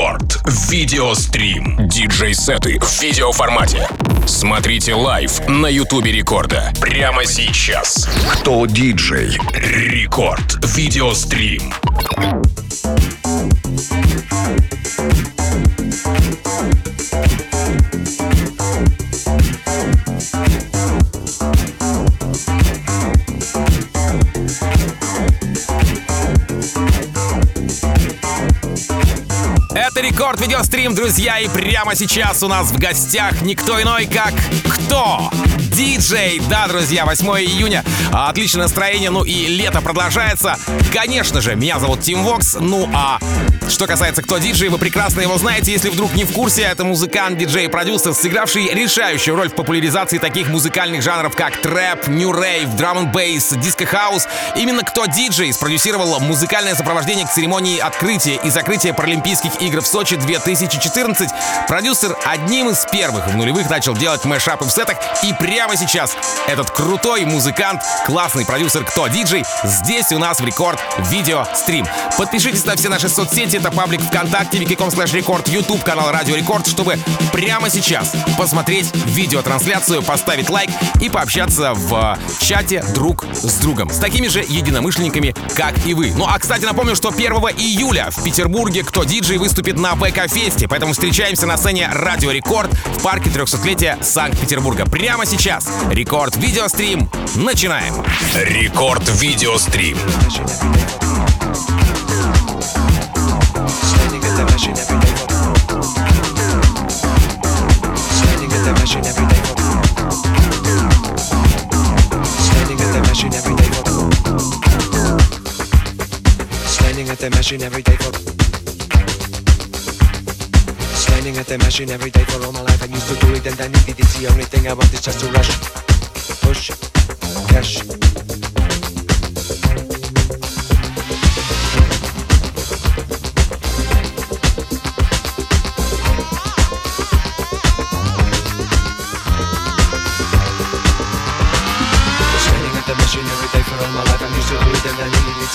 Record. Video Stream. Диджей-сеты в видеоформате. Смотрите live на Ютубе Рекорда. Прямо сейчас. Кто диджей? Record. Video Stream. Record Video Stream, друзья, и прямо сейчас у нас в гостях никто иной, как кто? Диджей, да, друзья, 8 июня, отличное настроение, ну и лето продолжается. Конечно же, меня зовут Тим Вокс, ну а что касается кто диджей, вы прекрасно его знаете, если вдруг не в курсе, это музыкант, диджей и продюсер, сыгравший решающую роль в популяризации таких музыкальных жанров, как трэп, new rave, drum'n'bass, диско-хаус. Именно кто диджей спродюсировал музыкальное сопровождение к церемонии открытия и закрытия Паралимпийских игр в Сочи 2014. Продюсер одним из первых в нулевых начал делать mashup ы в сетах, и прямо сейчас этот крутой музыкант, классный продюсер кто диджей, здесь у нас в Record Video Stream. Подпишитесь на все наши соцсети, это паблик ВКонтакте, vk.com slash record, YouTube канал Радио Рекорд, чтобы прямо сейчас посмотреть видеотрансляцию, поставить лайк и пообщаться в чате друг с другом. С такими же единомышленниками, как и вы. Ну а, кстати, напомню, что 1 июля в Петербурге кто диджей выступит на ВК-фесте, поэтому встречаемся на сцене Радио Рекорд в парке 300-летия Санкт-Петербурга. Прямо сейчас Record Video Stream. Начинаем. Record Video Stream. Standing at the machine every day. Standing at the machine every day. Standing at the machine every day. Standing at the machine every day. For all my life. I used to do it and I need it. The only thing I want. Is just to rush. Push. Cash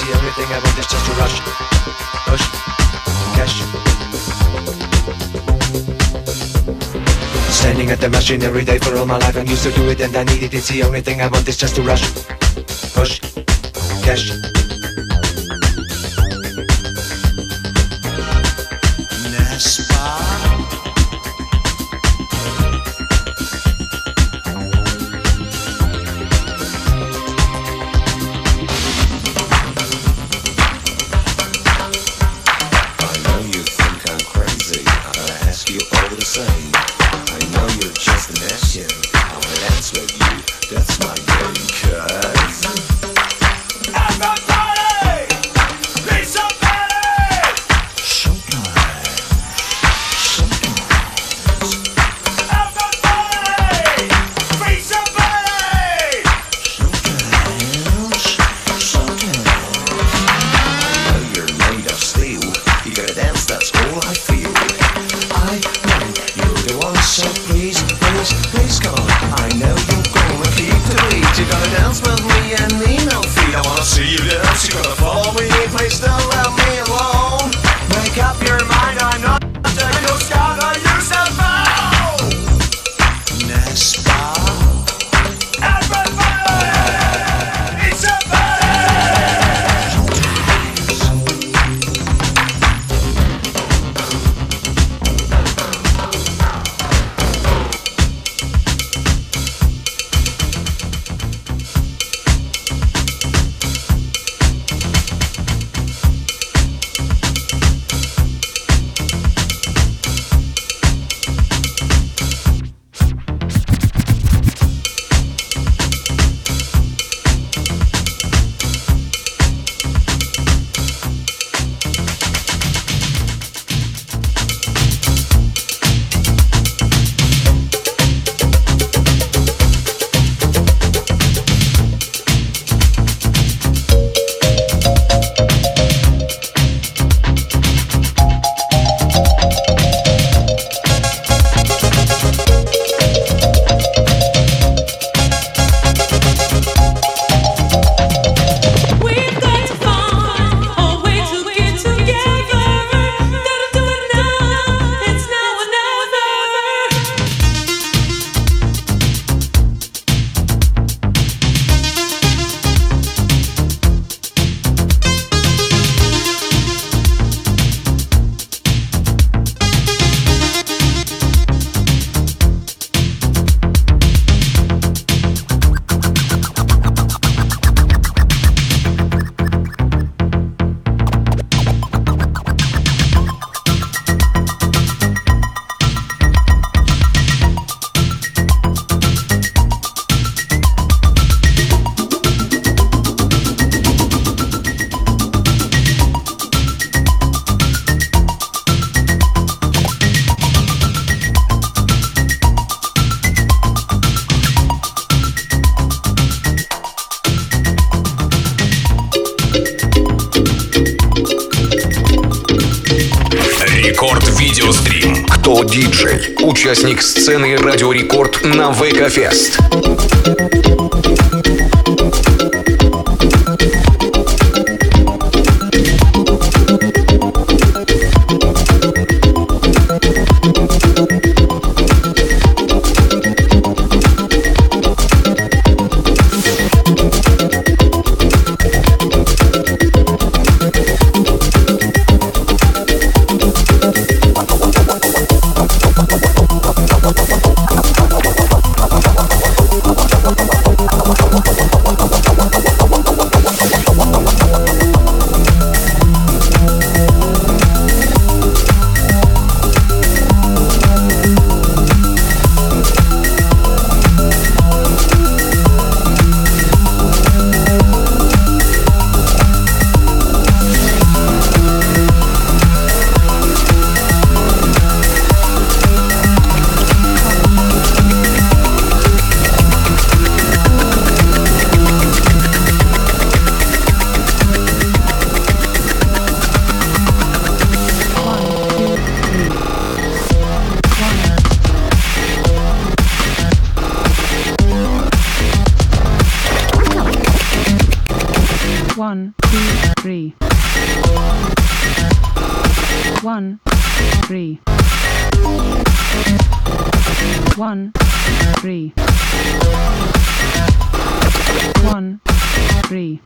the only thing I want is just to rush. Push Cash. Standing at the machine every day for all my life I'm used to do it and I need it. It's the only thing I want is just to rush. Push Cash диджей? Участник сцены Радио Рекорд на ВК three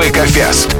Рекорд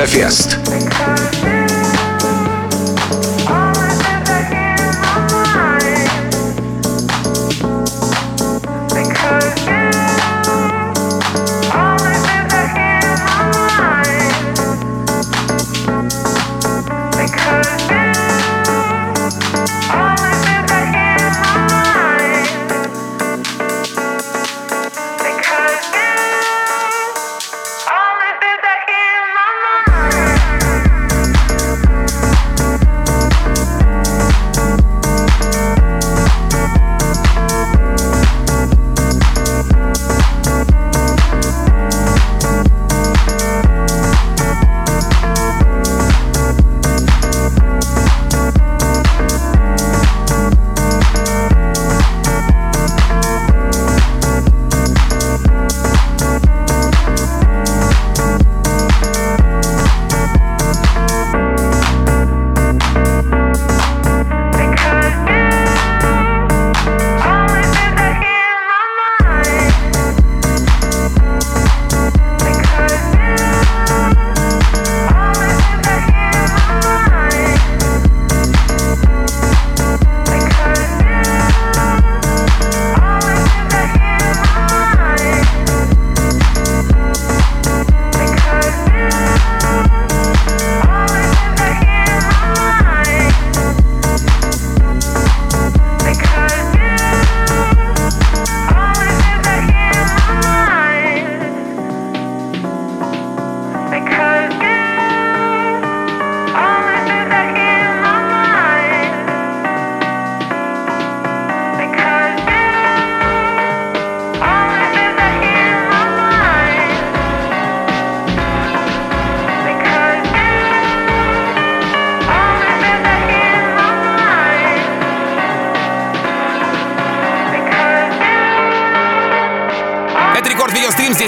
на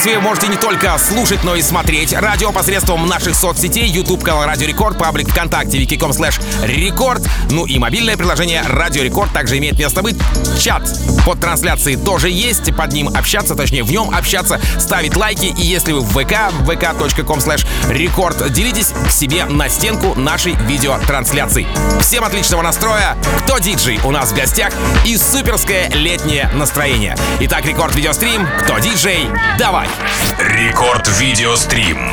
ВК Фест. Можете не только слушать, но и смотреть радио посредством наших соцсетей, YouTube канал Радио Рекорд, паблик ВКонтакте, vk.com slash record, ну и мобильное приложение Радио Рекорд также имеет место быть. Чат под трансляцией тоже есть, под ним общаться, точнее в нем общаться, ставить лайки, и если вы в ВК, vk.com slash record, делитесь к себе на стенку нашей видеотрансляции. Всем отличного настроя, кто диджей у нас в гостях и суперское летнее настроение. Итак, рекорд видеострим, кто диджей, давай! Рекорд видеострим.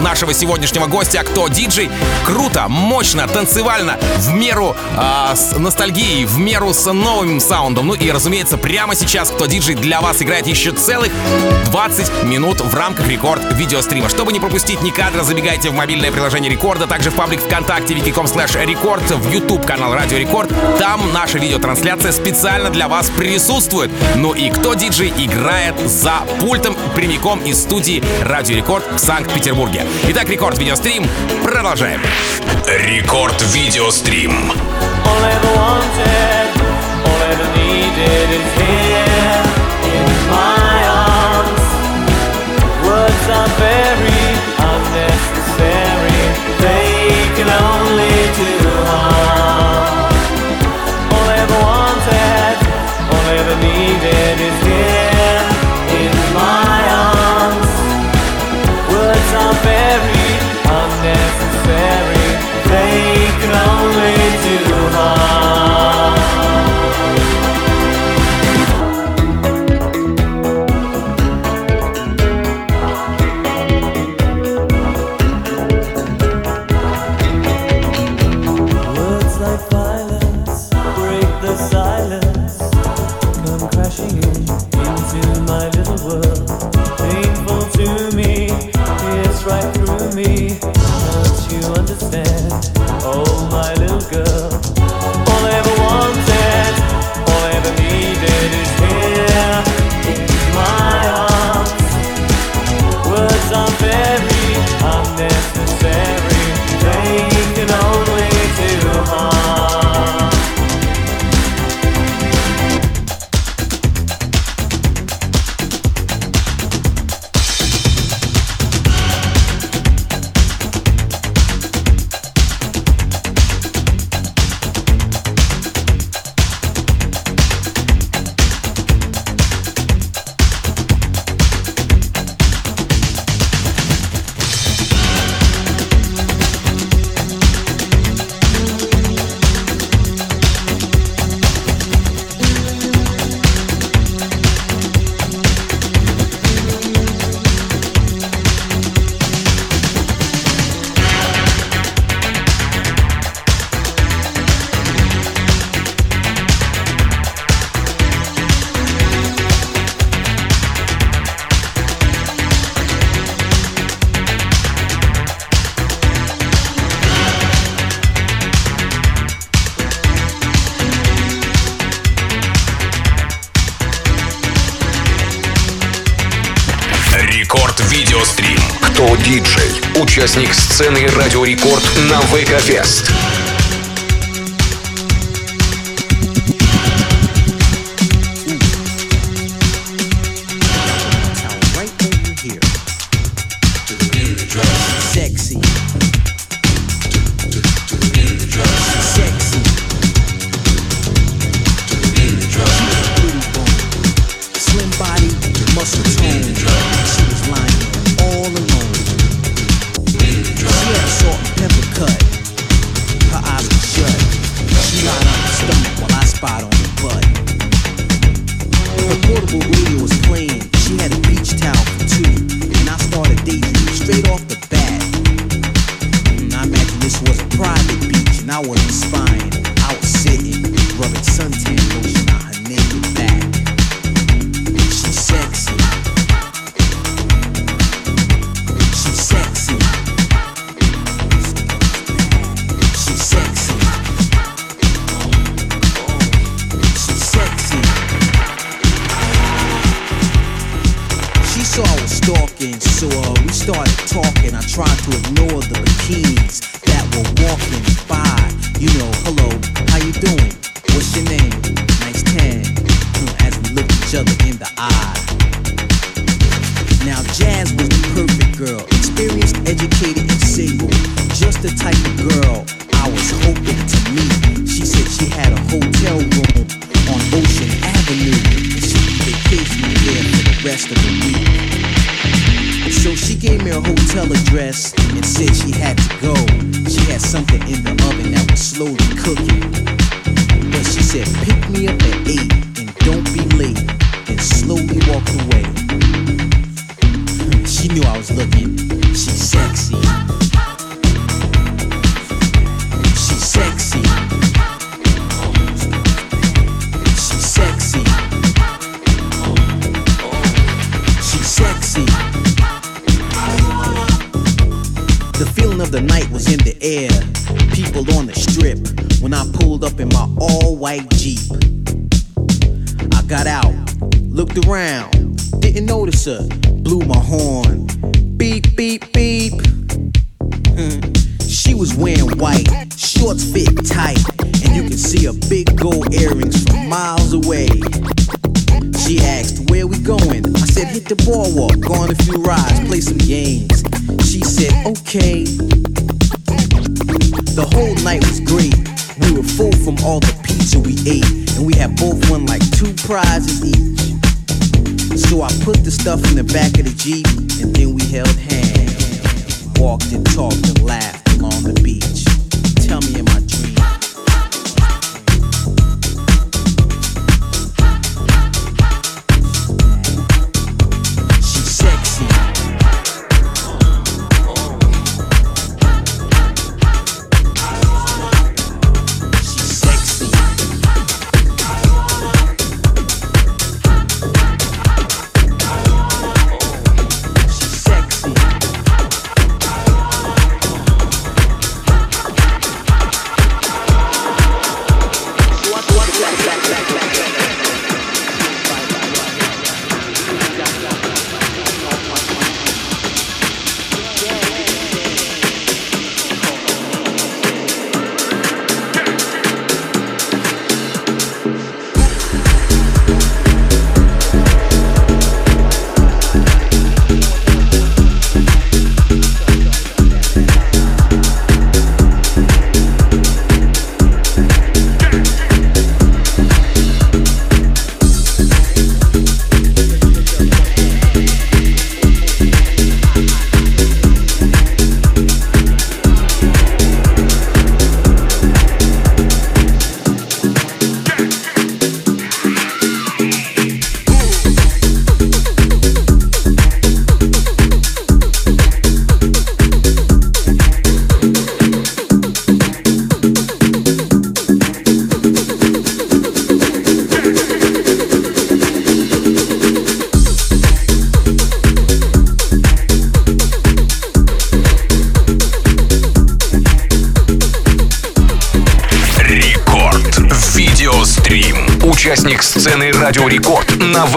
нашего сегодняшнего гостя «Кто диджей?» Круто, мощно, танцевально, в меру э, с ностальгией, в меру с новым саундом. Ну и, разумеется, прямо сейчас «Кто диджей» для вас играет еще целых 20 минут в рамках рекорд видеострима. Чтобы не пропустить ни кадра, забегайте в мобильное приложение Рекорда, также в паблик ВКонтакте vk.com slash record, в YouTube канал Радио Рекорд. Там наша видеотрансляция специально для вас присутствует. Ну и «Кто диджей» играет за пультом прямиком из студии Радио Рекорд в Санкт-Петербурге. Итак, Record Video Stream. Продолжаем. Рекорд Видеострим. are диджей, участник сцены «Радио Рекорд» на ВК-фест. Now Jazz was the perfect girl, experienced, educated, and single. Just the type of girl I was hoping to meet. She said she had a hotel room on Ocean Avenue, and she vacationed there for the rest of the week. So she gave me a hotel address and said she had to go. She had something in the oven that was slowly cooking. But she said, pick me up at 8 and don't be late, and slowly walked away. She knew I was looking. She's sexy. She's sexy. She's sexy. She's sexy. The feeling of the night was in the air. People on the strip when I pulled up in my all white Jeep. I got out, looked around didn't notice her. Blew my horn. Beep, beep, beep. Hmm. she was wearing white, shorts fit tight, and you can see her big gold earrings from miles away. She asked, Where we going? I said, Hit the boardwalk, go on a few rides, play some games. She said, Okay. The whole night was great. We were full from all the pizza we ate, and we had both won like two prizes each. So I put the stuff in the back of the Jeep, and then we held hands, walked and talked and laughed.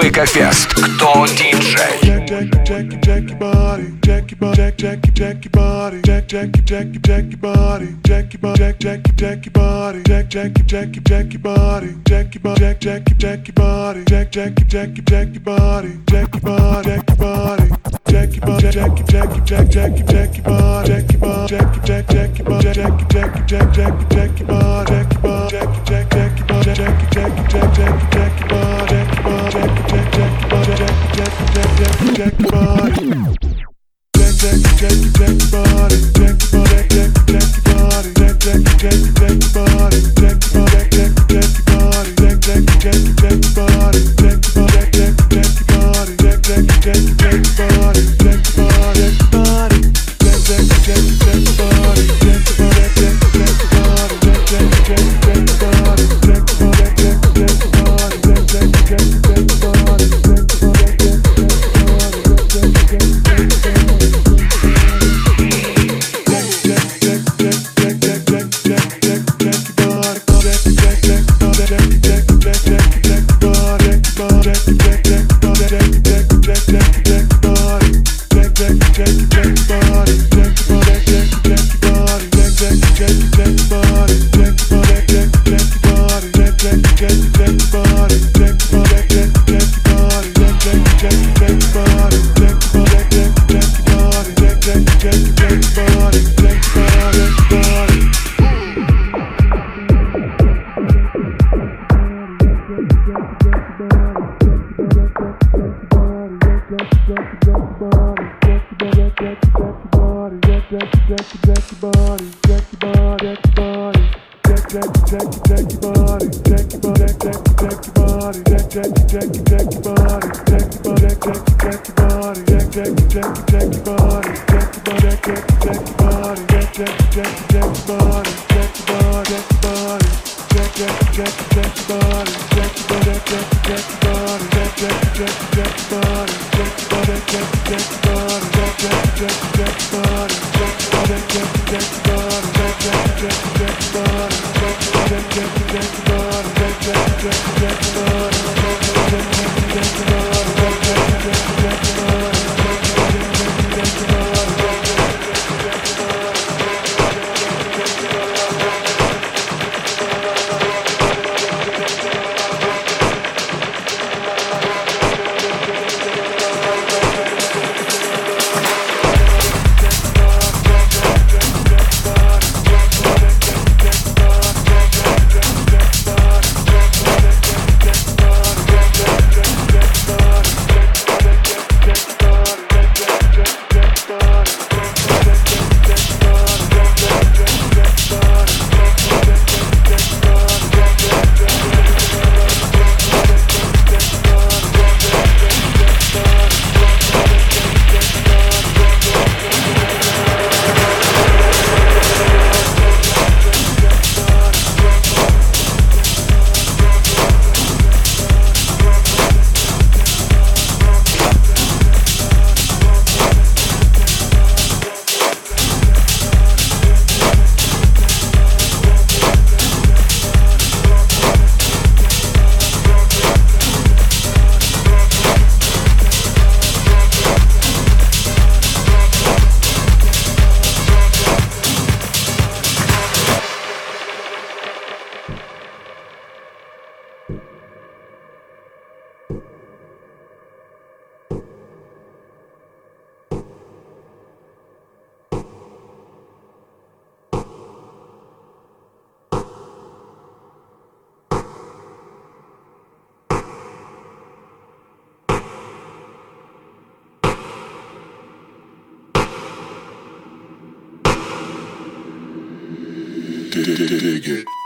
Выкофест. Кто диджей? Jack, Jackie, Jack, Jackie, body. dig it.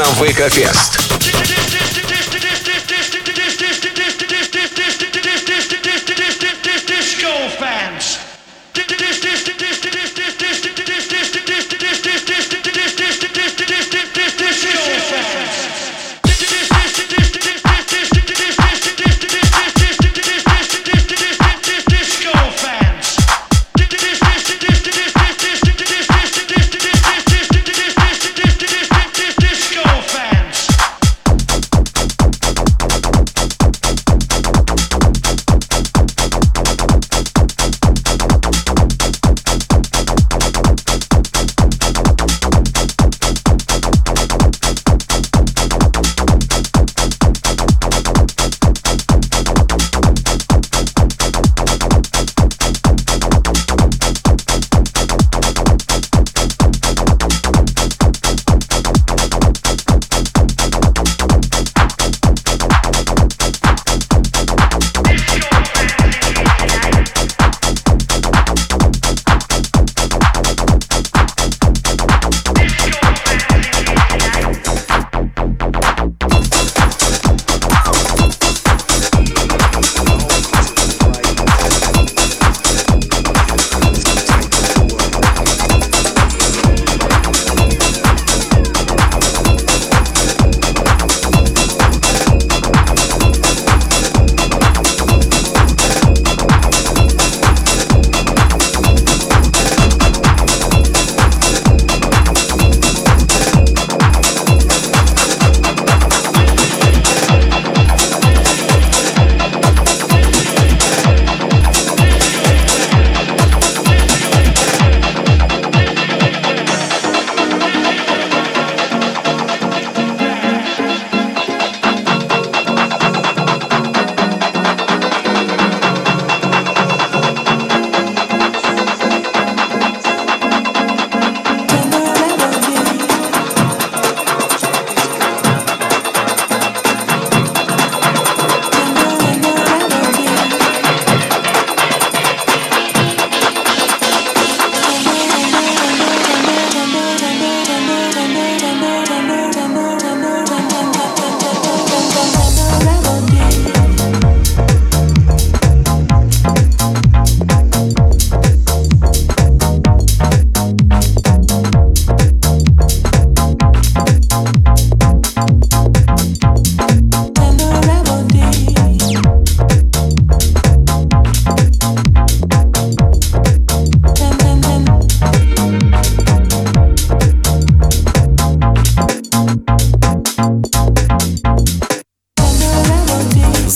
На ВК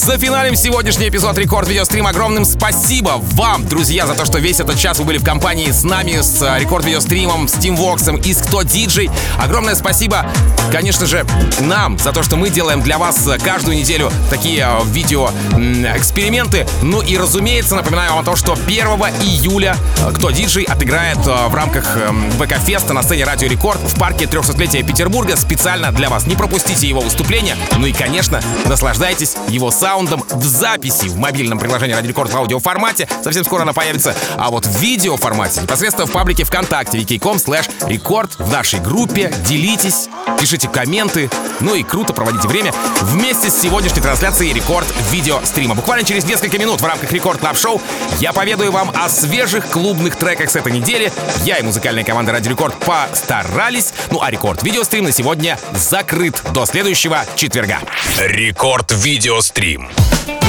Зафиналим сегодняшний эпизод Рекорд Видеострим. Огромным спасибо вам, друзья, за то, что весь этот час вы были в компании с нами, с э, Рекорд Видеостримом, с Teamvox ом и с Кто Диджей. Огромное спасибо, конечно же, нам за то, что мы делаем для вас э, каждую неделю такие э, видео м, эксперименты. Ну и, разумеется, напоминаю вам о том, что 1 июля Кто Диджей отыграет в рамках эм, ВК Феста на сцене Радио Рекорд в парке 300-летия Петербурга специально для вас. Не пропустите его выступление. Ну и, конечно, наслаждайтесь его саундом в записи в мобильном приложении Радио Рекорд в аудиоформате. Совсем скоро она появится. А вот в видеоформате непосредственно в паблике ВКонтакте vk.com slash record в нашей группе. Делитесь, пишите комменты. Ну и круто проводите время вместе с сегодняшней трансляцией Рекорд видеострима. Буквально через несколько минут в рамках Рекорд Клаб Шоу я поведаю вам о свежих клубных треках с этой недели. Я и музыкальная команда Радио Рекорд постарались. Ну а Рекорд видеострим на сегодня закрыт до следующего четверга. Record Video Stream. Manhattan.